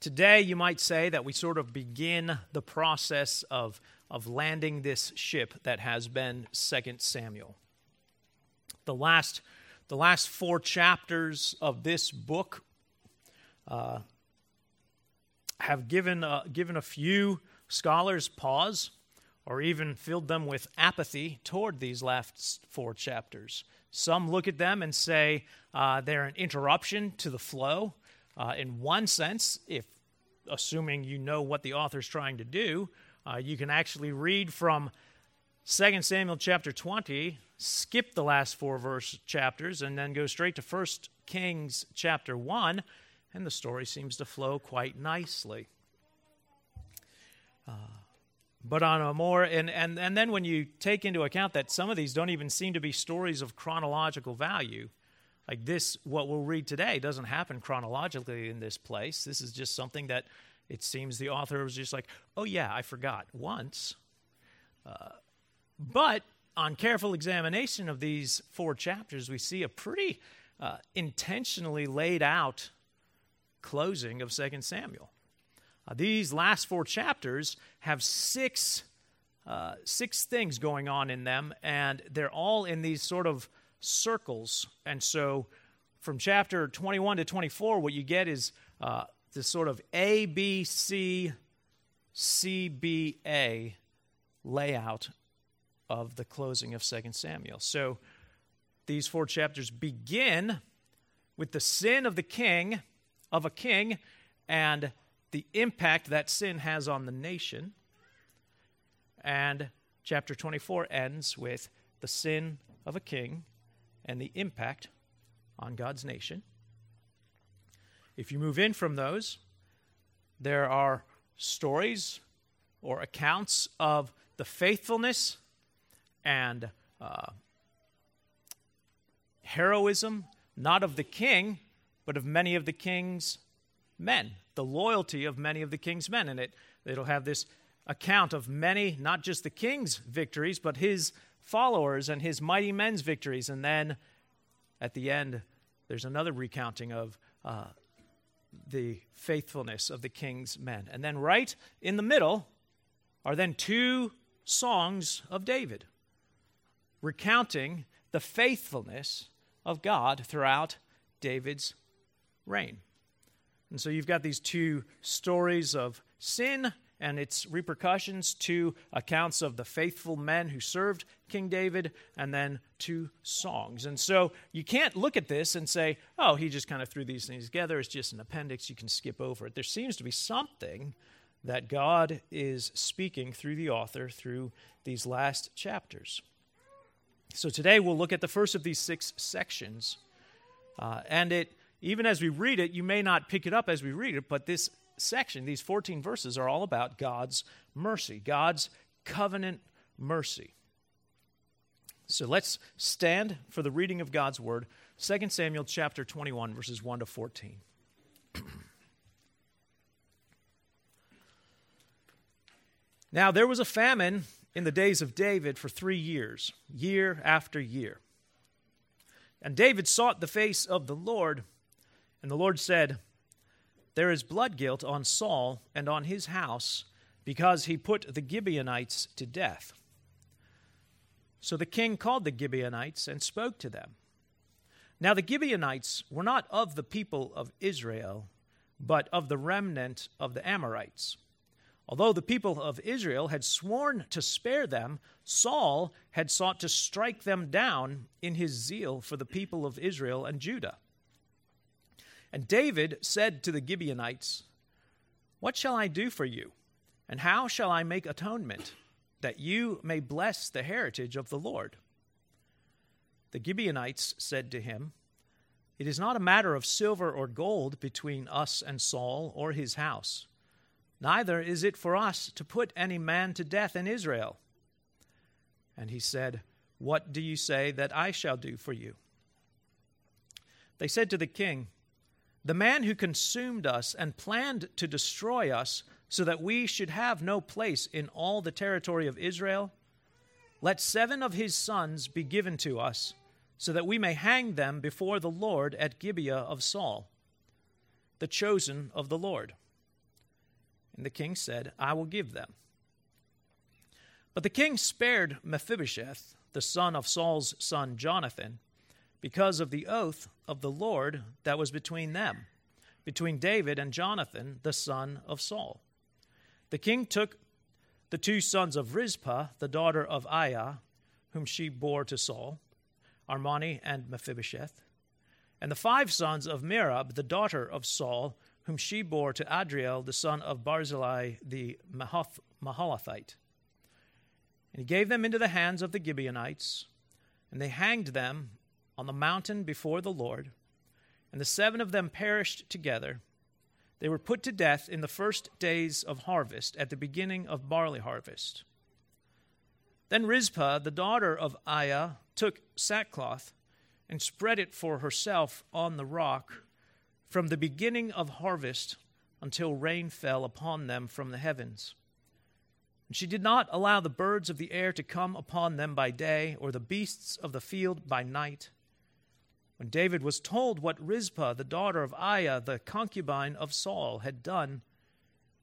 today you might say that we sort of begin the process of, of landing this ship that has been 2 Samuel. The last, the last four chapters of this book uh, have given, uh, given a few scholars pause or even filled them with apathy toward these last four chapters. Some look at them and say uh, they're an interruption to the flow. Uh, in one sense, if assuming you know what the author's trying to do, uh, you can actually read from 2 Samuel chapter 20, skip the last four verse chapters, and then go straight to 1 Kings chapter 1, and the story seems to flow quite nicely. Uh, but on a more and, and and then when you take into account that some of these don't even seem to be stories of chronological value like this what we'll read today doesn't happen chronologically in this place. This is just something that it seems the author was just like oh yeah i forgot once. Uh, but on careful examination of these four chapters we see a pretty uh, intentionally laid out closing of 2 samuel. Uh, these last four chapters have six, uh, six things going on in them, and they're all in these sort of circles. And so from chapter 21 to 24, what you get is uh, this sort of A, B, C, C, B, A layout of the closing of 2 Samuel. So these four chapters begin with the sin of the king, of a king, and the impact that sin has on the nation. And chapter 24 ends with the sin of a king and the impact on God's nation. If you move in from those, there are stories or accounts of the faithfulness and uh, heroism, not of the king, but of many of the king's men the loyalty of many of the king's men. And it, it'll have this account of many, not just the king's victories, but his followers and his mighty men's victories. And then at the end, there's another recounting of uh, the faithfulness of the king's men. And then right in the middle are then two songs of David, recounting the faithfulness of God throughout David's reign. And so you've got these two stories of sin and its repercussions, to accounts of the faithful men who served King David, and then two songs. And so you can't look at this and say, oh, he just kind of threw these things together. It's just an appendix. You can skip over it. There seems to be something that God is speaking through the author through these last chapters. So today we'll look at the first of these six sections. Uh, and it even as we read it, you may not pick it up as we read it, but this section, these 14 verses, are all about God's mercy, God's covenant mercy. So let's stand for the reading of God's word, 2 Samuel chapter 21, verses 1 to 14. now, there was a famine in the days of David for three years, year after year. And David sought the face of the Lord and the Lord said, There is blood guilt on Saul and on his house, because he put the Gibeonites to death. So the king called the Gibeonites and spoke to them. Now the Gibeonites were not of the people of Israel, but of the remnant of the Amorites. Although the people of Israel had sworn to spare them, Saul had sought to strike them down in his zeal for the people of Israel and Judah. And David said to the Gibeonites, What shall I do for you? And how shall I make atonement, that you may bless the heritage of the Lord? The Gibeonites said to him, It is not a matter of silver or gold between us and Saul or his house. Neither is it for us to put any man to death in Israel. And he said, What do you say that I shall do for you? They said to the king, the man who consumed us and planned to destroy us so that we should have no place in all the territory of Israel, let seven of his sons be given to us, so that we may hang them before the Lord at Gibeah of Saul, the chosen of the Lord. And the king said, I will give them. But the king spared Mephibosheth, the son of Saul's son Jonathan, because of the oath of the Lord that was between them, between David and Jonathan, the son of Saul. The king took the two sons of Rizpah, the daughter of Aiah, whom she bore to Saul, Armoni and Mephibosheth, and the five sons of Merab, the daughter of Saul, whom she bore to Adriel, the son of Barzillai the Meholathite. And he gave them into the hands of the Gibeonites, and they hanged them on the mountain before the Lord. And the seven of them perished together. They were put to death in the first days of harvest, at the beginning of barley harvest. Then Rizpah, the daughter of Aiah, took sackcloth and spread it for herself on the rock from the beginning of harvest until rain fell upon them from the heavens. And she did not allow the birds of the air to come upon them by day, or the beasts of the field by night. When David was told what Rizpah, the daughter of Aiah, the concubine of Saul, had done,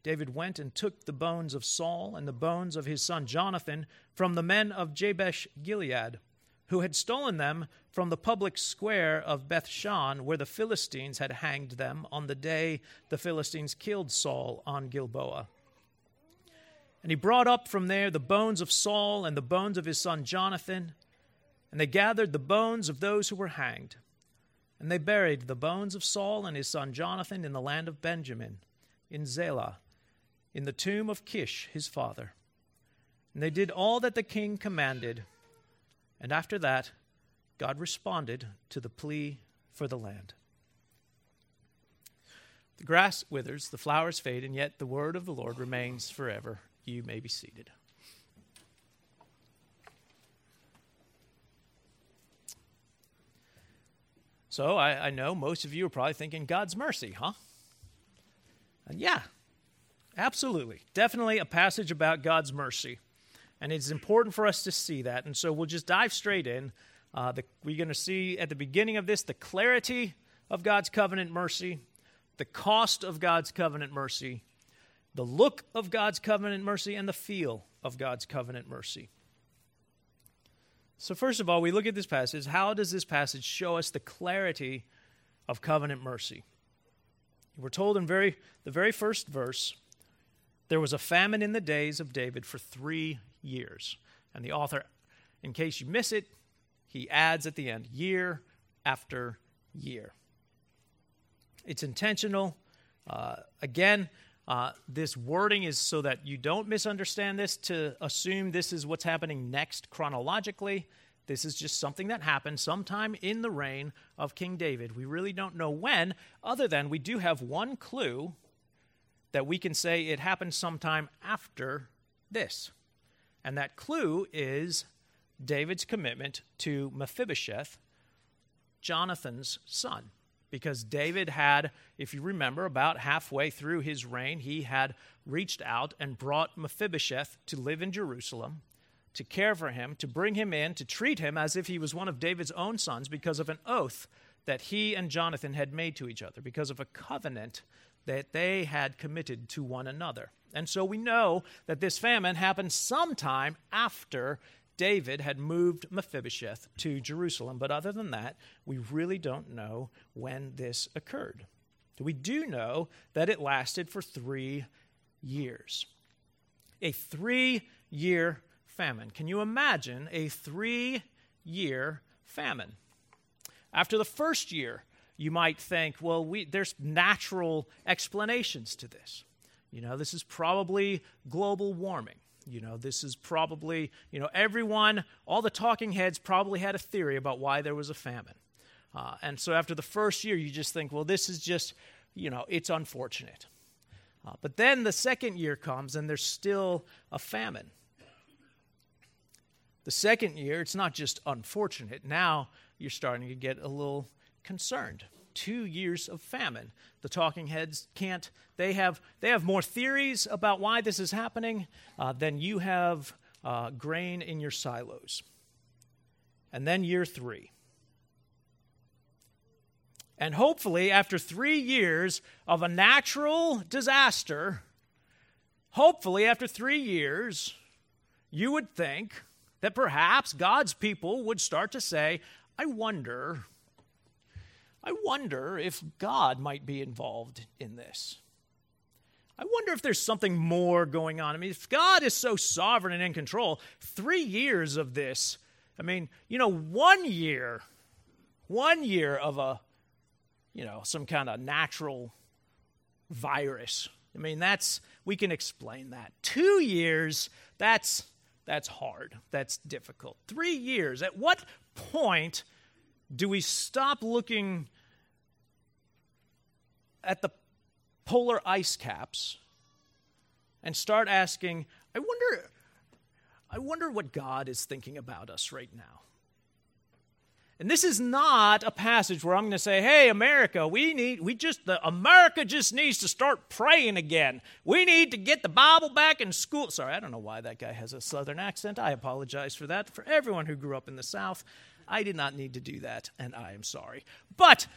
David went and took the bones of Saul and the bones of his son Jonathan from the men of Jabesh Gilead who had stolen them from the public square of Bethshan, where the Philistines had hanged them on the day the Philistines killed Saul on Gilboa. And he brought up from there the bones of Saul and the bones of his son Jonathan, and they gathered the bones of those who were hanged. And they buried the bones of Saul and his son Jonathan in the land of Benjamin, in Zelah, in the tomb of Kish his father. And they did all that the king commanded and after that, God responded to the plea for the land. The grass withers, the flowers fade, and yet the word of the Lord remains forever. You may be seated. So I, I, know most of you are probably thinking God's mercy, huh? And yeah, absolutely. Definitely a passage about God's mercy. And it's important for us to see that. And so we'll just dive straight in. Uh, the, we're going to see at the beginning of this the clarity of God's covenant mercy, the cost of God's covenant mercy, the look of God's covenant mercy, and the feel of God's covenant mercy. So, first of all, we look at this passage. How does this passage show us the clarity of covenant mercy? We're told in very, the very first verse there was a famine in the days of David for three years. And the author, in case you miss it, he adds at the end, year after year. It's intentional. Uh, again, uh, this wording is so that you don't misunderstand this to assume this is what's happening next chronologically. This is just something that happened sometime in the reign of King David. We really don't know when, other than we do have one clue that we can say it happened sometime after this. And that clue is David's commitment to Mephibosheth, Jonathan's son. Because David had, if you remember, about halfway through his reign, he had reached out and brought Mephibosheth to live in Jerusalem, to care for him, to bring him in, to treat him as if he was one of David's own sons because of an oath that he and Jonathan had made to each other, because of a covenant that they had committed to one another. And so we know that this famine happened sometime after David had moved Mephibosheth to Jerusalem. But other than that, we really don't know when this occurred. We do know that it lasted for three years. A three year famine. Can you imagine a three year famine? After the first year, you might think, well, we, there's natural explanations to this. You know, this is probably global warming. You know, this is probably, you know, everyone, all the talking heads probably had a theory about why there was a famine. Uh, and so after the first year, you just think, well, this is just, you know, it's unfortunate. Uh, but then the second year comes and there's still a famine. The second year, it's not just unfortunate. Now you're starting to get a little concerned. Two years of famine. The talking heads can't, they have, they have more theories about why this is happening uh, than you have uh, grain in your silos. And then year three. And hopefully, after three years of a natural disaster, hopefully, after three years, you would think that perhaps God's people would start to say, I wonder, I wonder if God might be involved in this. I wonder if there's something more going on. I mean, if God is so sovereign and in control, three years of this, I mean, you know, one year, one year of a, you know, some kind of natural virus. I mean, that's, we can explain that. Two years, that's, that's hard. That's difficult. Three years, at what point do we stop looking at the polar ice caps and start asking, I wonder, I wonder what God is thinking about us right now. And this is not a passage where I'm going to say, "Hey, America, we need we just the America just needs to start praying again. We need to get the Bible back in school." Sorry, I don't know why that guy has a southern accent. I apologize for that for everyone who grew up in the South. I did not need to do that, and I am sorry. But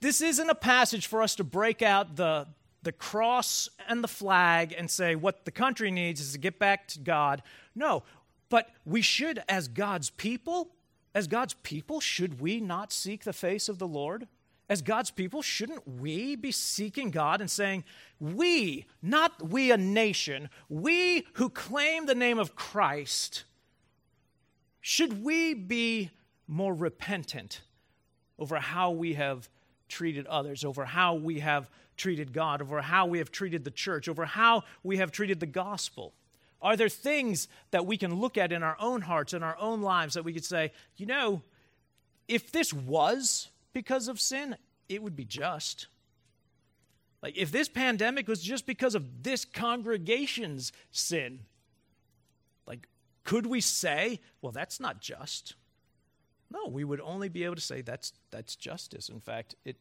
this isn't a passage for us to break out the, the cross and the flag and say what the country needs is to get back to God. No, but we should, as God's people, as God's people, should we not seek the face of the Lord? As God's people, shouldn't we be seeking God and saying, We, not we a nation, we who claim the name of Christ, should we be more repentant over how we have treated others, over how we have treated God, over how we have treated the church, over how we have treated the gospel? Are there things that we can look at in our own hearts, in our own lives, that we could say, you know, if this was because of sin, it would be just. Like, if this pandemic was just because of this congregation's sin, like, could we say, well, that's not just? No, we would only be able to say that's, that's justice. In fact, it,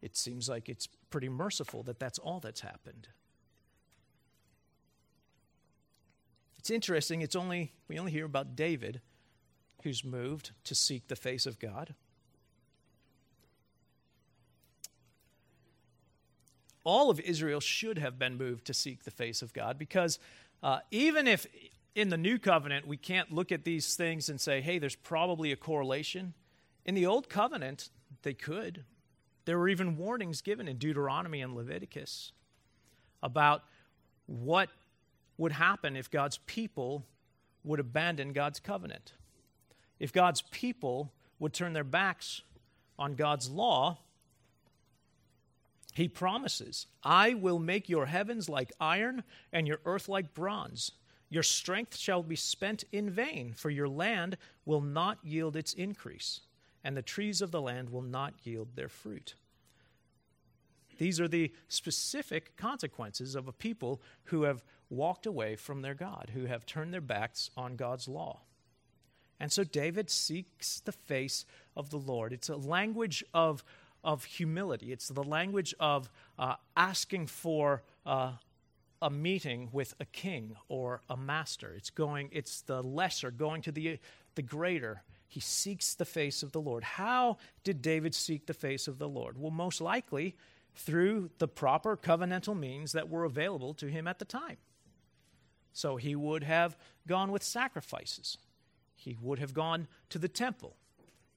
it seems like it's pretty merciful that that's all that's happened. It's interesting, it's only, we only hear about David who's moved to seek the face of God. All of Israel should have been moved to seek the face of God because uh, even if in the new covenant, we can't look at these things and say, hey, there's probably a correlation. In the old covenant, they could. There were even warnings given in Deuteronomy and Leviticus about what would happen if God's people would abandon God's covenant. If God's people would turn their backs on God's law, he promises, I will make your heavens like iron and your earth like bronze. Your strength shall be spent in vain, for your land will not yield its increase, and the trees of the land will not yield their fruit. These are the specific consequences of a people who have walked away from their God, who have turned their backs on God's law. And so David seeks the face of the Lord. It's a language of, of humility, it's the language of uh, asking for uh, a meeting with a king or a master. It's going, it's the lesser going to the, the greater. He seeks the face of the Lord. How did David seek the face of the Lord? Well, most likely through the proper covenantal means that were available to him at the time. So he would have gone with sacrifices. He would have gone to the temple.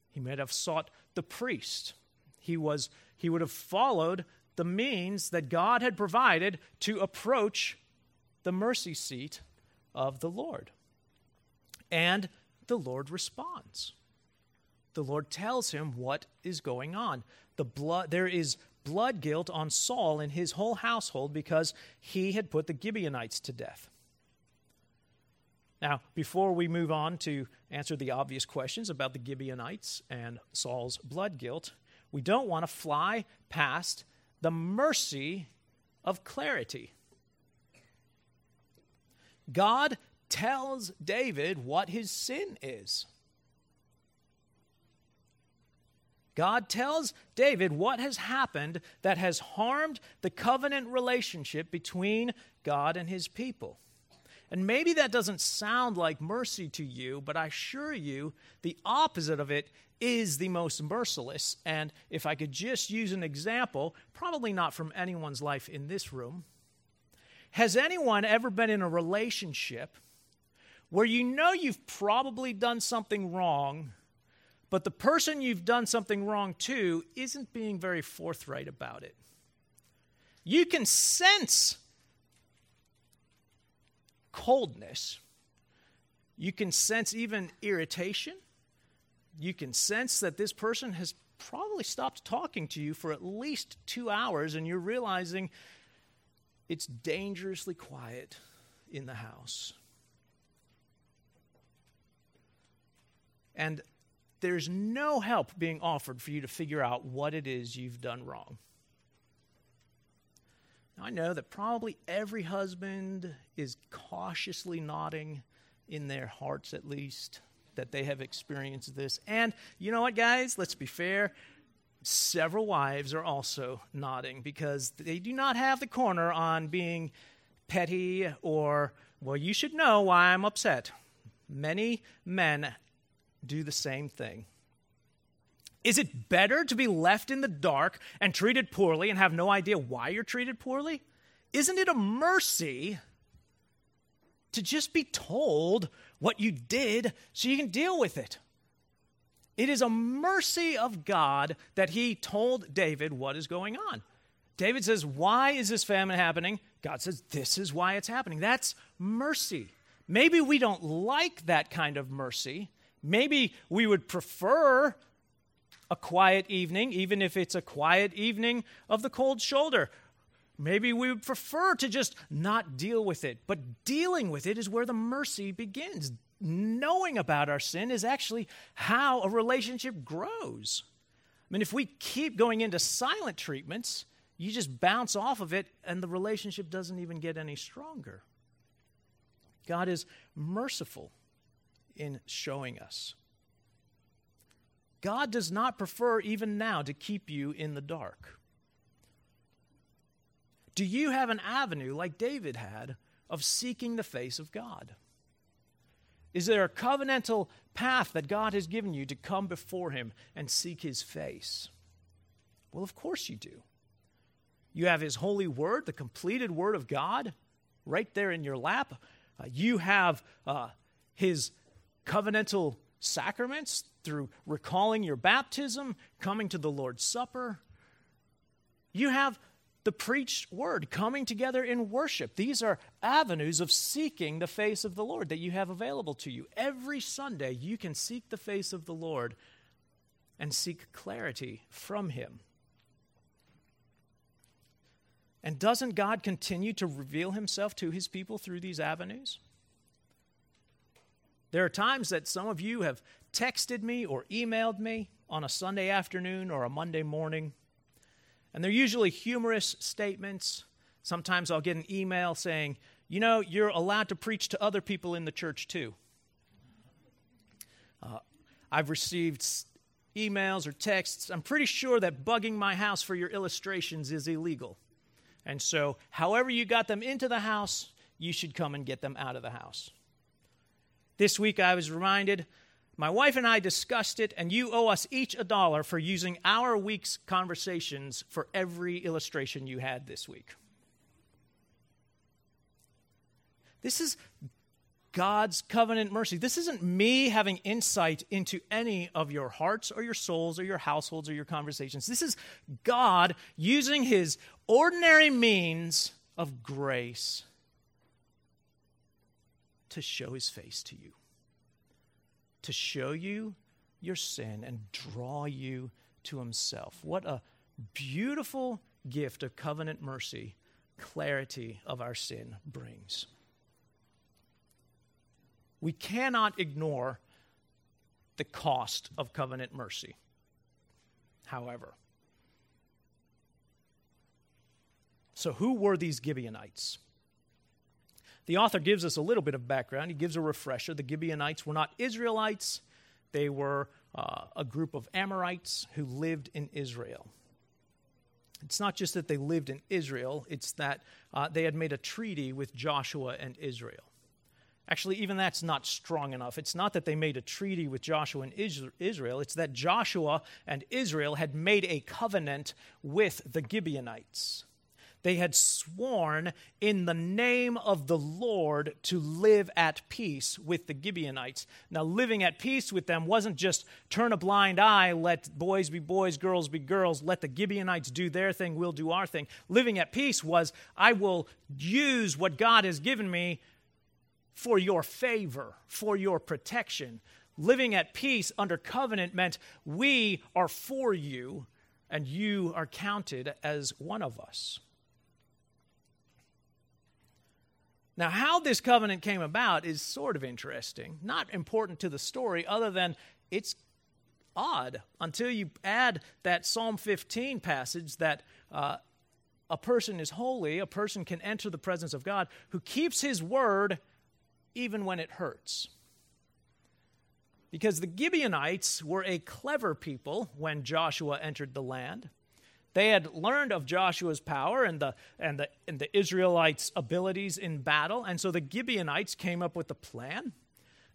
He might have sought the priest. He, was, he would have followed the means that God had provided to approach the mercy seat of the Lord. And the Lord responds. The Lord tells him what is going on. The blood there is blood guilt on Saul and his whole household because he had put the Gibeonites to death. Now, before we move on to answer the obvious questions about the Gibeonites and Saul's blood guilt, we don't want to fly past the mercy of clarity. God tells David what his sin is. God tells David what has happened that has harmed the covenant relationship between God and his people. And maybe that doesn't sound like mercy to you, but I assure you the opposite of it is the most merciless. And if I could just use an example, probably not from anyone's life in this room, has anyone ever been in a relationship where you know you've probably done something wrong, but the person you've done something wrong to isn't being very forthright about it? You can sense coldness. You can sense even irritation. You can sense that this person has probably stopped talking to you for at least two hours, and you're realizing it's dangerously quiet in the house. And there's no help being offered for you to figure out what it is you've done wrong. I know that probably every husband is cautiously nodding in their hearts, at least, that they have experienced this. And you know what, guys? Let's be fair. Several wives are also nodding because they do not have the corner on being petty or, well, you should know why I'm upset. Many men do the same thing. Is it better to be left in the dark and treated poorly and have no idea why you're treated poorly? Isn't it a mercy to just be told what you did so you can deal with it? It is a mercy of God that he told David what is going on. David says, Why is this famine happening? God says, This is why it's happening. That's mercy. Maybe we don't like that kind of mercy. Maybe we would prefer a quiet evening, even if it's a quiet evening of the cold shoulder. Maybe we would prefer to just not deal with it, but dealing with it is where the mercy begins. Knowing about our sin is actually how a relationship grows. I mean, if we keep going into silent treatments, you just bounce off of it and the relationship doesn't even get any stronger. God is merciful in showing us. God does not prefer, even now, to keep you in the dark. Do you have an avenue, like David had, of seeking the face of God? Is there a covenantal path that God has given you to come before Him and seek His face? Well, of course you do. You have His holy word, the completed word of God, right there in your lap. Uh, you have uh, His covenantal sacraments through recalling your baptism, coming to the Lord's Supper. You have the preached word, coming together in worship. These are avenues of seeking the face of the Lord that you have available to you. Every Sunday, you can seek the face of the Lord and seek clarity from Him. And doesn't God continue to reveal Himself to His people through these avenues? There are times that some of you have texted me or emailed me on a Sunday afternoon or a Monday morning, and they're usually humorous statements. Sometimes I'll get an email saying, You know, you're allowed to preach to other people in the church too. Uh, I've received emails or texts. I'm pretty sure that bugging my house for your illustrations is illegal. And so, however you got them into the house, you should come and get them out of the house. This week I was reminded, my wife and I discussed it, and you owe us each a dollar for using our week's conversations for every illustration you had this week. This is God's covenant mercy. This isn't me having insight into any of your hearts or your souls or your households or your conversations. This is God using his ordinary means of grace to show his face to you, to show you your sin and draw you to himself. What a beautiful gift of covenant mercy, clarity of our sin brings. We cannot ignore the cost of covenant mercy, however. So, who were these Gibeonites? The author gives us a little bit of background. He gives a refresher. The Gibeonites were not Israelites, they were uh, a group of Amorites who lived in Israel. It's not just that they lived in Israel, it's that uh, they had made a treaty with Joshua and Israel. Actually, even that's not strong enough. It's not that they made a treaty with Joshua and Israel, it's that Joshua and Israel had made a covenant with the Gibeonites. They had sworn in the name of the Lord to live at peace with the Gibeonites. Now, living at peace with them wasn't just turn a blind eye, let boys be boys, girls be girls, let the Gibeonites do their thing, we'll do our thing. Living at peace was, I will use what God has given me for your favor, for your protection. Living at peace under covenant meant we are for you and you are counted as one of us. Now, how this covenant came about is sort of interesting. Not important to the story, other than it's odd until you add that Psalm 15 passage that uh, a person is holy, a person can enter the presence of God who keeps his word even when it hurts. Because the Gibeonites were a clever people when Joshua entered the land. They had learned of Joshua's power and the, and, the, and the Israelites' abilities in battle, and so the Gibeonites came up with a plan.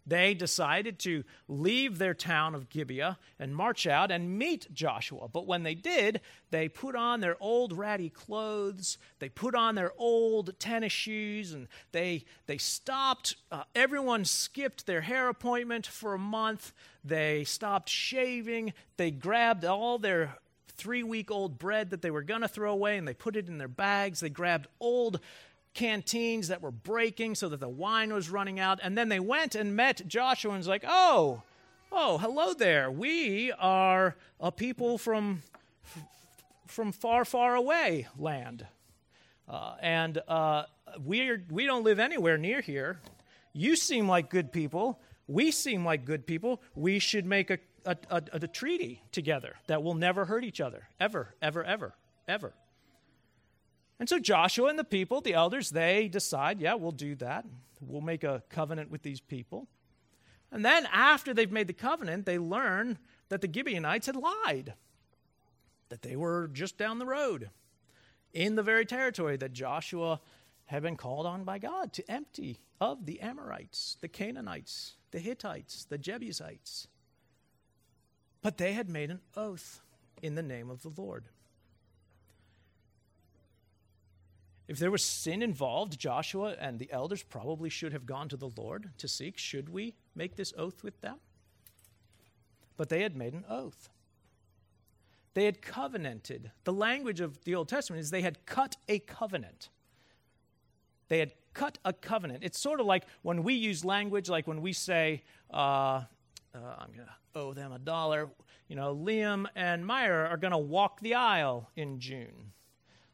They decided to leave their town of Gibeah and march out and meet Joshua. But when they did, they put on their old ratty clothes, they put on their old tennis shoes, and they, they stopped. Uh, everyone skipped their hair appointment for a month. They stopped shaving. They grabbed all their three week old bread that they were going to throw away and they put it in their bags. They grabbed old canteens that were breaking so that the wine was running out. And then they went and met Joshua and was like, oh, oh, hello there. We are a people from, from far, far away land. Uh, and uh, we're, we don't live anywhere near here. You seem like good people. We seem like good people. We should make a a, a, a treaty together that will never hurt each other, ever, ever, ever, ever. And so Joshua and the people, the elders, they decide, yeah, we'll do that. We'll make a covenant with these people. And then after they've made the covenant, they learn that the Gibeonites had lied, that they were just down the road in the very territory that Joshua had been called on by God to empty of the Amorites, the Canaanites, the Hittites, the Jebusites. But they had made an oath in the name of the Lord. If there was sin involved, Joshua and the elders probably should have gone to the Lord to seek, should we make this oath with them? But they had made an oath. They had covenanted. The language of the Old Testament is they had cut a covenant. They had cut a covenant. It's sort of like when we use language, like when we say, uh, uh, I'm going to owe them a dollar. You know, Liam and Meyer are going to walk the aisle in June.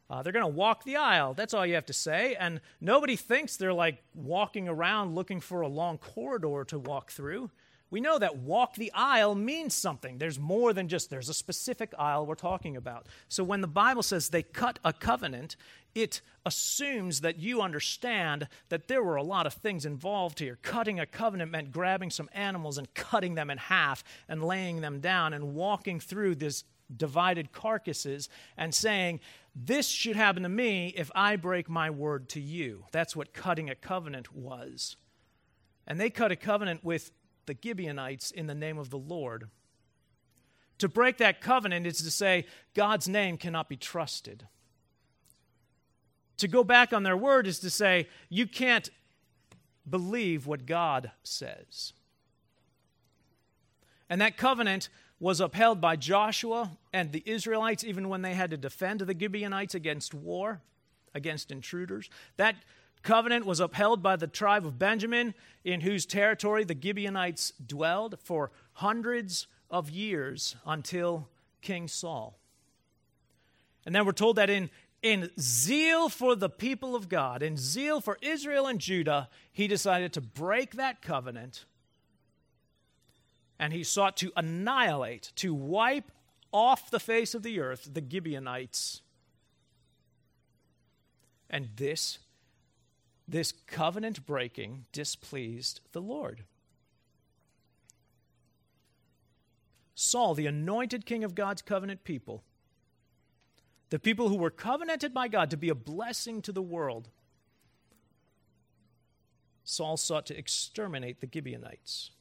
Uh, they're going to walk the aisle. That's all you have to say. And nobody thinks they're like walking around looking for a long corridor to walk through. We know that walk the aisle means something. There's more than just there's a specific aisle we're talking about. So when the Bible says they cut a covenant, it assumes that you understand that there were a lot of things involved here. Cutting a covenant meant grabbing some animals and cutting them in half and laying them down and walking through these divided carcasses and saying, This should happen to me if I break my word to you. That's what cutting a covenant was. And they cut a covenant with the Gibeonites in the name of the Lord. To break that covenant is to say God's name cannot be trusted. To go back on their word is to say, you can't believe what God says. And that covenant was upheld by Joshua and the Israelites even when they had to defend the Gibeonites against war, against intruders. That covenant was upheld by the tribe of Benjamin, in whose territory the Gibeonites dwelled for hundreds of years until King Saul. And then we're told that in in zeal for the people of God, in zeal for Israel and Judah, he decided to break that covenant and he sought to annihilate, to wipe off the face of the earth the Gibeonites. And this, this covenant breaking displeased the Lord. Saul, the anointed king of God's covenant people, the people who were covenanted by God to be a blessing to the world, Saul sought to exterminate the Gibeonites.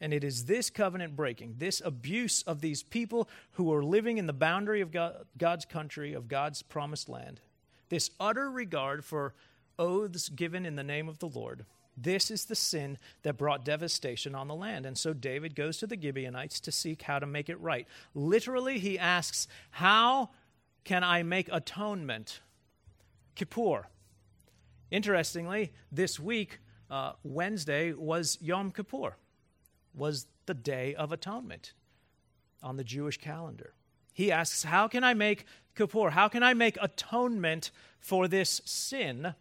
And it is this covenant breaking, this abuse of these people who are living in the boundary of God, God's country, of God's promised land, this utter regard for oaths given in the name of the Lord. This is the sin that brought devastation on the land. And so David goes to the Gibeonites to seek how to make it right. Literally, he asks, How can I make atonement? Kippur. Interestingly, this week, uh, Wednesday was Yom Kippur, was the Day of Atonement on the Jewish calendar. He asks, How can I make Kippur? How can I make atonement for this sin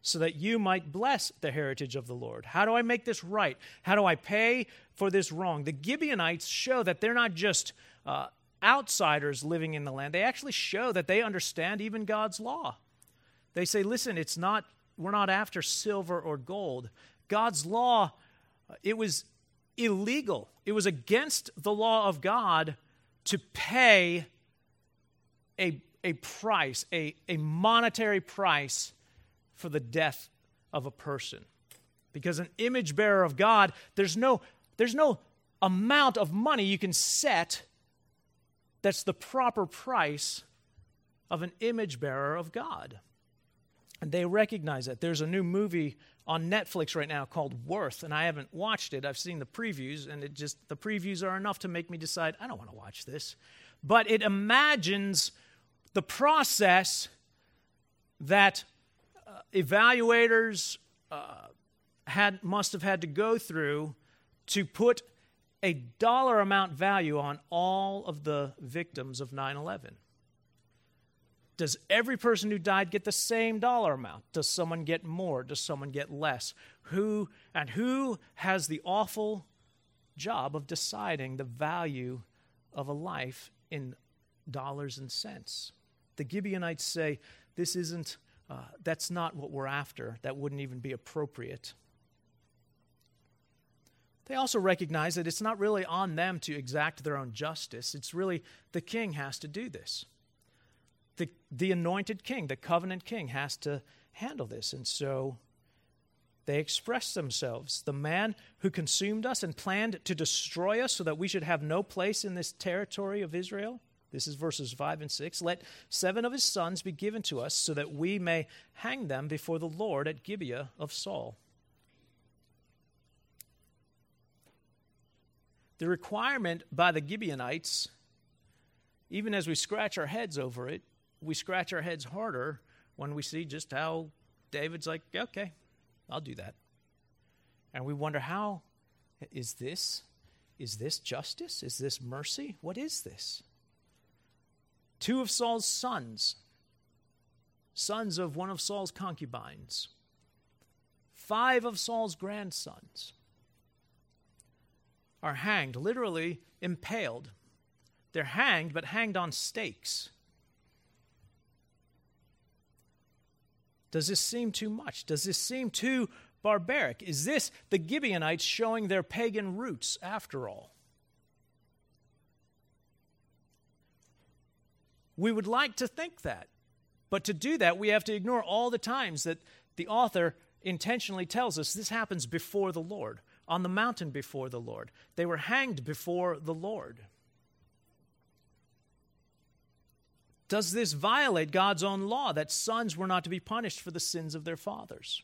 so that you might bless the heritage of the Lord? How do I make this right? How do I pay for this wrong? The Gibeonites show that they're not just uh, outsiders living in the land, they actually show that they understand even God's law. They say, Listen, it's not we're not after silver or gold. God's law, it was illegal. It was against the law of God to pay a, a price, a, a monetary price for the death of a person. Because an image bearer of God, there's no, there's no amount of money you can set that's the proper price of an image bearer of God. And they recognize that. There's a new movie on Netflix right now called Worth, and I haven't watched it. I've seen the previews, and it just the previews are enough to make me decide I don't want to watch this. But it imagines the process that uh, evaluators uh, had must have had to go through to put a dollar amount value on all of the victims of 9 11. Does every person who died get the same dollar amount? Does someone get more? Does someone get less? Who and who has the awful job of deciding the value of a life in dollars and cents? The Gibeonites say this isn't uh, that's not what we're after. That wouldn't even be appropriate. They also recognize that it's not really on them to exact their own justice. It's really the king has to do this the, the anointed king, the covenant king, has to handle this. And so they express themselves. The man who consumed us and planned to destroy us so that we should have no place in this territory of Israel. This is verses 5 and 6. Let seven of his sons be given to us so that we may hang them before the Lord at Gibeah of Saul. The requirement by the Gibeonites, even as we scratch our heads over it, we scratch our heads harder when we see just how David's like, okay, I'll do that. And we wonder how is this is this justice? Is this mercy? What is this? Two of Saul's sons, sons of one of Saul's concubines, five of Saul's grandsons are hanged, literally impaled. They're hanged, but hanged on stakes. Does this seem too much? Does this seem too barbaric? Is this the Gibeonites showing their pagan roots after all? We would like to think that. But to do that, we have to ignore all the times that the author intentionally tells us this happens before the Lord, on the mountain before the Lord. They were hanged before the Lord. Does this violate God's own law that sons were not to be punished for the sins of their fathers?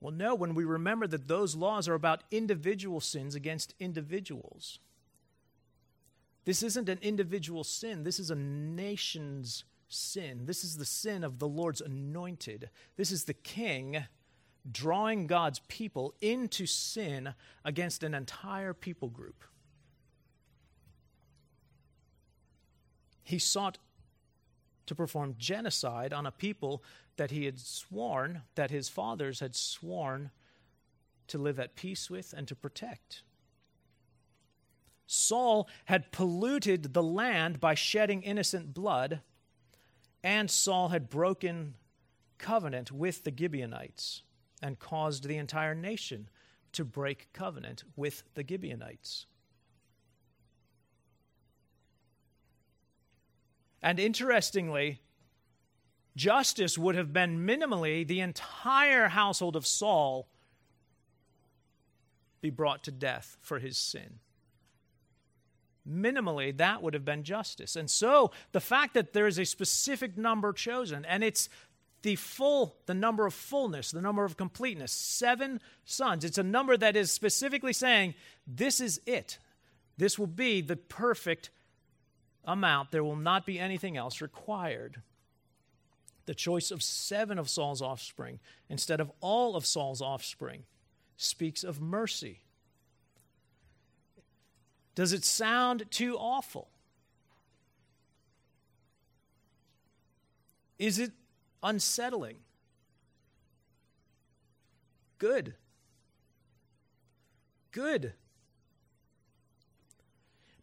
Well, no, when we remember that those laws are about individual sins against individuals. This isn't an individual sin, this is a nation's sin. This is the sin of the Lord's anointed. This is the king drawing God's people into sin against an entire people group. He sought to perform genocide on a people that he had sworn, that his fathers had sworn to live at peace with and to protect. Saul had polluted the land by shedding innocent blood, and Saul had broken covenant with the Gibeonites and caused the entire nation to break covenant with the Gibeonites. And interestingly, justice would have been minimally the entire household of Saul be brought to death for his sin. Minimally, that would have been justice. And so the fact that there is a specific number chosen, and it's the full, the number of fullness, the number of completeness, seven sons. It's a number that is specifically saying, this is it. This will be the perfect amount. There will not be anything else required. The choice of seven of Saul's offspring instead of all of Saul's offspring speaks of mercy. Does it sound too awful? Is it unsettling? Good. Good.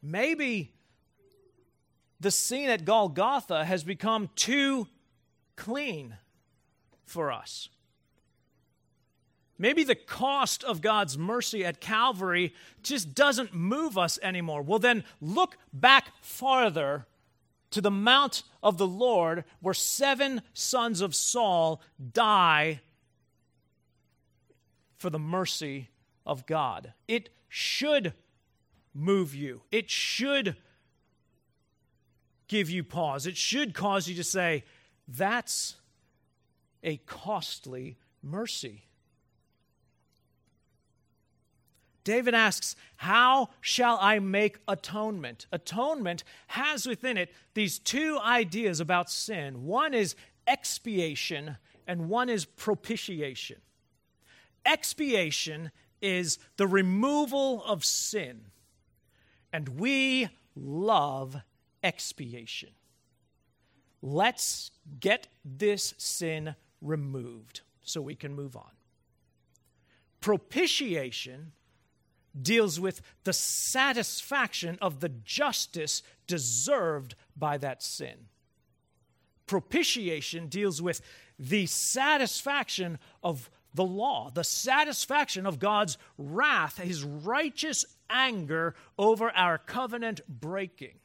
Maybe the scene at Golgotha has become too clean for us. Maybe the cost of God's mercy at Calvary just doesn't move us anymore. Well, then look back farther to the Mount of the Lord where seven sons of Saul die for the mercy of God. It should move you, it should give you pause, it should cause you to say, That's a costly mercy. David asks, How shall I make atonement? Atonement has within it these two ideas about sin one is expiation, and one is propitiation. Expiation is the removal of sin, and we love expiation. Let's get this sin removed so we can move on. Propitiation deals with the satisfaction of the justice deserved by that sin. Propitiation deals with the satisfaction of the law, the satisfaction of God's wrath, his righteous anger over our covenant breaking.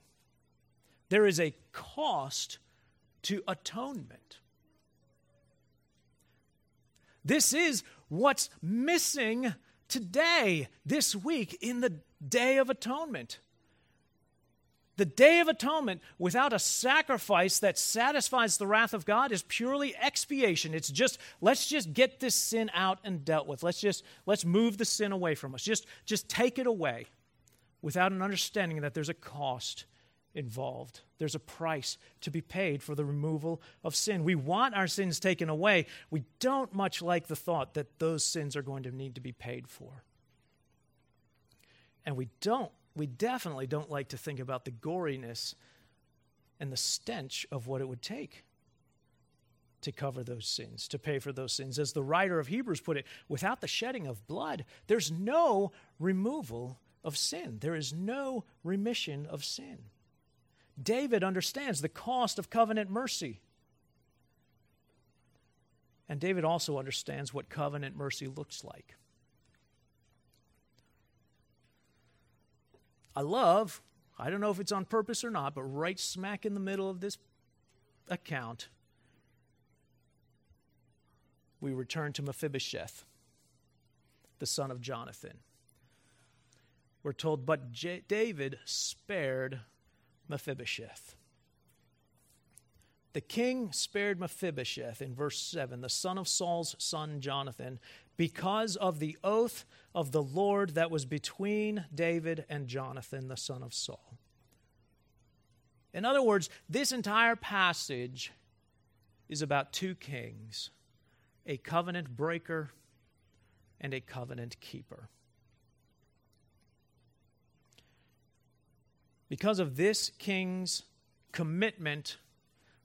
There is a cost to atonement. This is what's missing today, this week, in the Day of Atonement. The Day of Atonement, without a sacrifice that satisfies the wrath of God, is purely expiation. It's just, let's just get this sin out and dealt with. Let's just, let's move the sin away from us. Just, just take it away without an understanding that there's a cost involved. There's a price to be paid for the removal of sin. We want our sins taken away. We don't much like the thought that those sins are going to need to be paid for. And we don't, we definitely don't like to think about the goriness and the stench of what it would take to cover those sins, to pay for those sins. As the writer of Hebrews put it, without the shedding of blood, there's no removal of sin, there is no remission of sin. David understands the cost of covenant mercy. And David also understands what covenant mercy looks like. I love, I don't know if it's on purpose or not, but right smack in the middle of this account, we return to Mephibosheth, the son of Jonathan. We're told, but J- David spared Mephibosheth. The king spared Mephibosheth in verse 7, the son of Saul's son Jonathan, because of the oath of the Lord that was between David and Jonathan, the son of Saul. In other words, this entire passage is about two kings a covenant breaker and a covenant keeper. Because of this king's commitment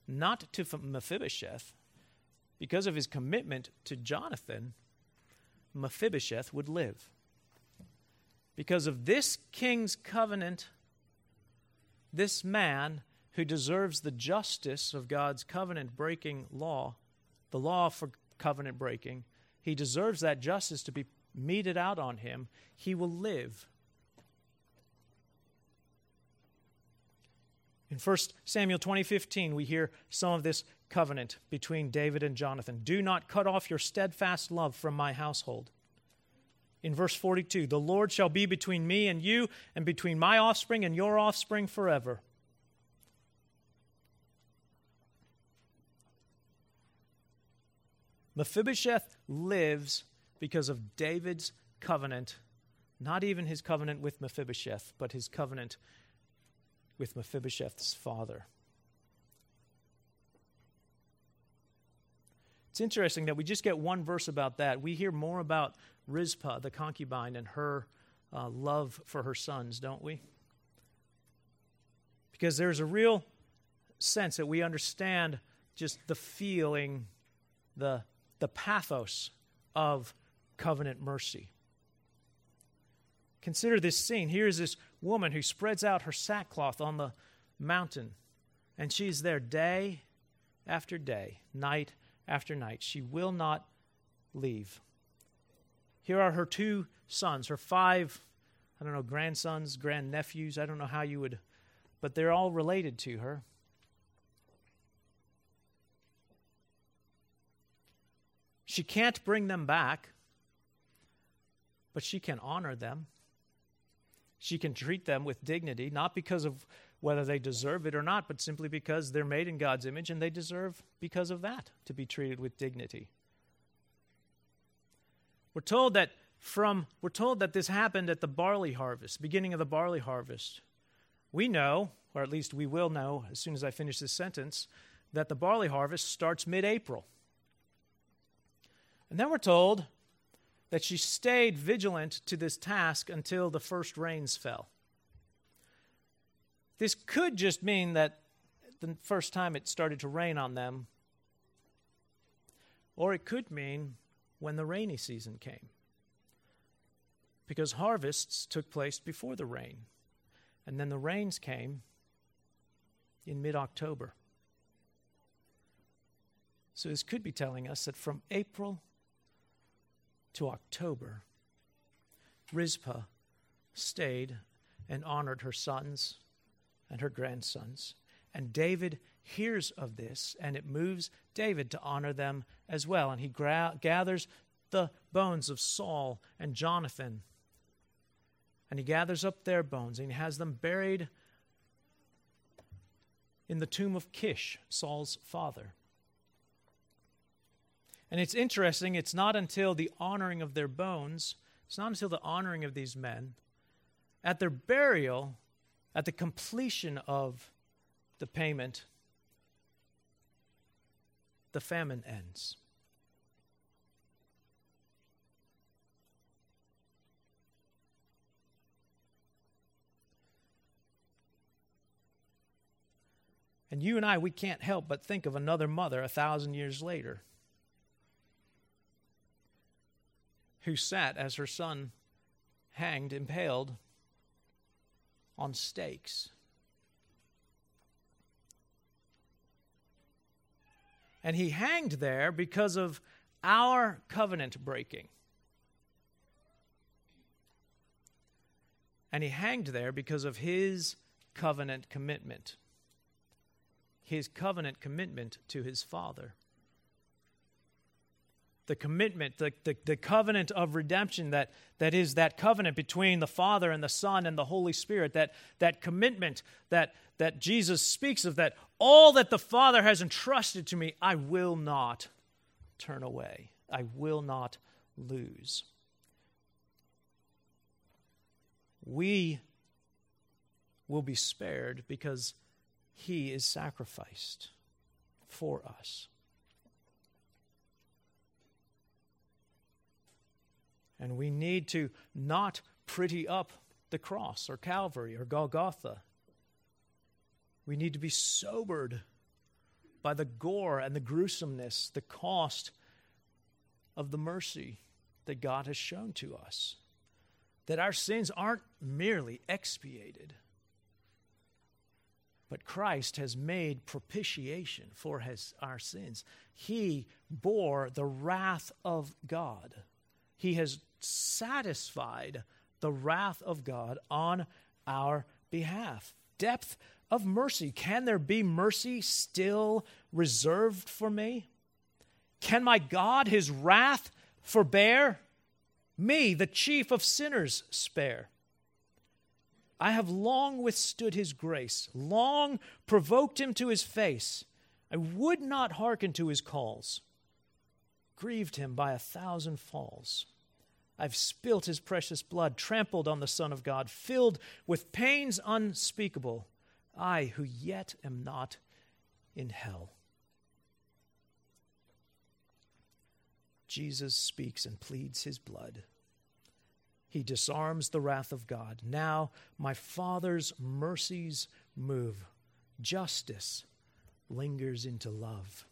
not to Mephibosheth, because of his commitment to Jonathan, Mephibosheth would live. Because of this king's covenant, this man who deserves the justice of God's covenant breaking law, the law for covenant breaking, he deserves that justice to be meted out on him. He will live In 1 Samuel 20:15 we hear some of this covenant between David and Jonathan. Do not cut off your steadfast love from my household. in verse 42 The Lord shall be between me and you, and between my offspring and your offspring forever. Mephibosheth lives because of David's covenant, not even his covenant with Mephibosheth, but his covenant with Mephibosheth's father. It's interesting that we just get one verse about that. We hear more about Rizpah, the concubine, and her uh, love for her sons, don't we? Because there's a real sense that we understand just the feeling, the, the pathos of covenant mercy. Consider this scene. Here is this woman who spreads out her sackcloth on the mountain, and she's there day after day, night after night. She will not leave. Here are her two sons, her five, I don't know, grandsons, grandnephews. I don't know how you would, but they're all related to her. She can't bring them back, but she can honor them. She can treat them with dignity, not because of whether they deserve it or not, but simply because they're made in God's image and they deserve, because of that, to be treated with dignity. We're told that from we're told that this happened at the barley harvest, beginning of the barley harvest. We know, or at least we will know as soon as I finish this sentence, that the barley harvest starts mid-April. And then we're told that she stayed vigilant to this task until the first rains fell. This could just mean that the first time it started to rain on them, or it could mean when the rainy season came. Because harvests took place before the rain, and then the rains came in mid October. So this could be telling us that from April to October, Rizpah stayed and honored her sons and her grandsons. And David hears of this, and it moves David to honor them as well. And he gra- gathers the bones of Saul and Jonathan, and he gathers up their bones, and he has them buried in the tomb of Kish, Saul's father. And it's interesting, it's not until the honoring of their bones, it's not until the honoring of these men, at their burial, at the completion of the payment, the famine ends. And you and I, we can't help but think of another mother a thousand years later who sat as her son hanged, impaled on stakes. And he hanged there because of our covenant breaking. And he hanged there because of his covenant commitment. His covenant commitment to his father the commitment, the, the, the, covenant of redemption that, that is that covenant between the Father and the Son and the Holy Spirit, that, that commitment that, that Jesus speaks of, that all that the Father has entrusted to me, I will not turn away. I will not lose. We will be spared because he is sacrificed for us. And we need to not pretty up the cross or Calvary or Golgotha. We need to be sobered by the gore and the gruesomeness, the cost of the mercy that God has shown to us. That our sins aren't merely expiated, but Christ has made propitiation for his, our sins. He bore the wrath of God. He has satisfied the wrath of God on our behalf. Depth of mercy. Can there be mercy still reserved for me? Can my God, his wrath, forbear? Me, the chief of sinners, spare. I have long withstood his grace, long provoked him to his face. I would not hearken to his calls, grieved him by a thousand falls. I've spilt his precious blood, trampled on the Son of God, filled with pains unspeakable, I who yet am not in hell. Jesus speaks and pleads his blood. He disarms the wrath of God. Now my Father's mercies move. Justice lingers into love.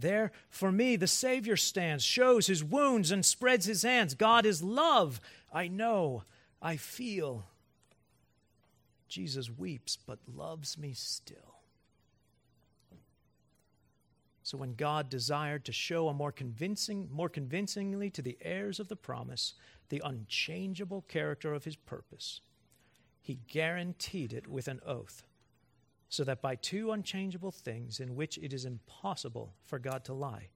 There, for me, the Savior stands, shows his wounds, and spreads his hands. God is love. I know, I feel. Jesus weeps, but loves me still. So when God desired to show a more convincing, more convincingly to the heirs of the promise the unchangeable character of his purpose, he guaranteed it with an oath, so that by two unchangeable things in which it is impossible for God to lie,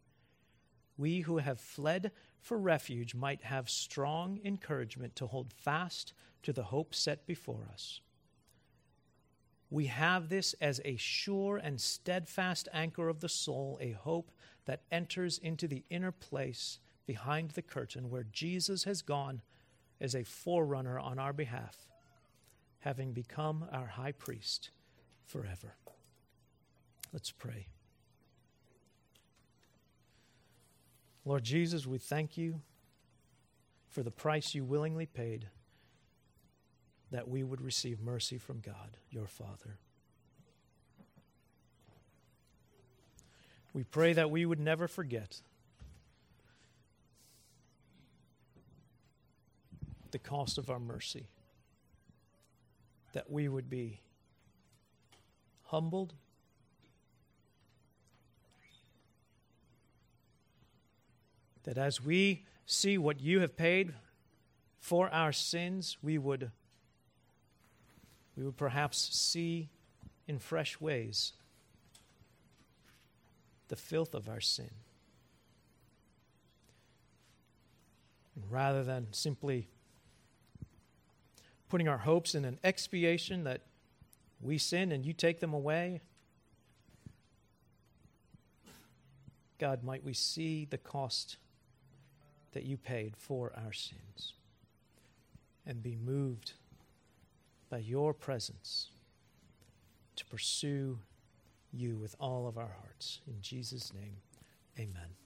we who have fled for refuge might have strong encouragement to hold fast to the hope set before us. We have this as a sure and steadfast anchor of the soul, a hope that enters into the inner place behind the curtain where Jesus has gone as a forerunner on our behalf, having become our high priest forever. Let's pray. Lord Jesus, we thank you for the price you willingly paid that we would receive mercy from God, your Father. We pray that we would never forget the cost of our mercy, that we would be humbled. That as we see what you have paid for our sins, we would we would perhaps see in fresh ways the filth of our sin. And rather than simply putting our hopes in an expiation that we sin and you take them away, God, might we see the cost that you paid for our sins and be moved by your presence to pursue you with all of our hearts. In Jesus' name, amen.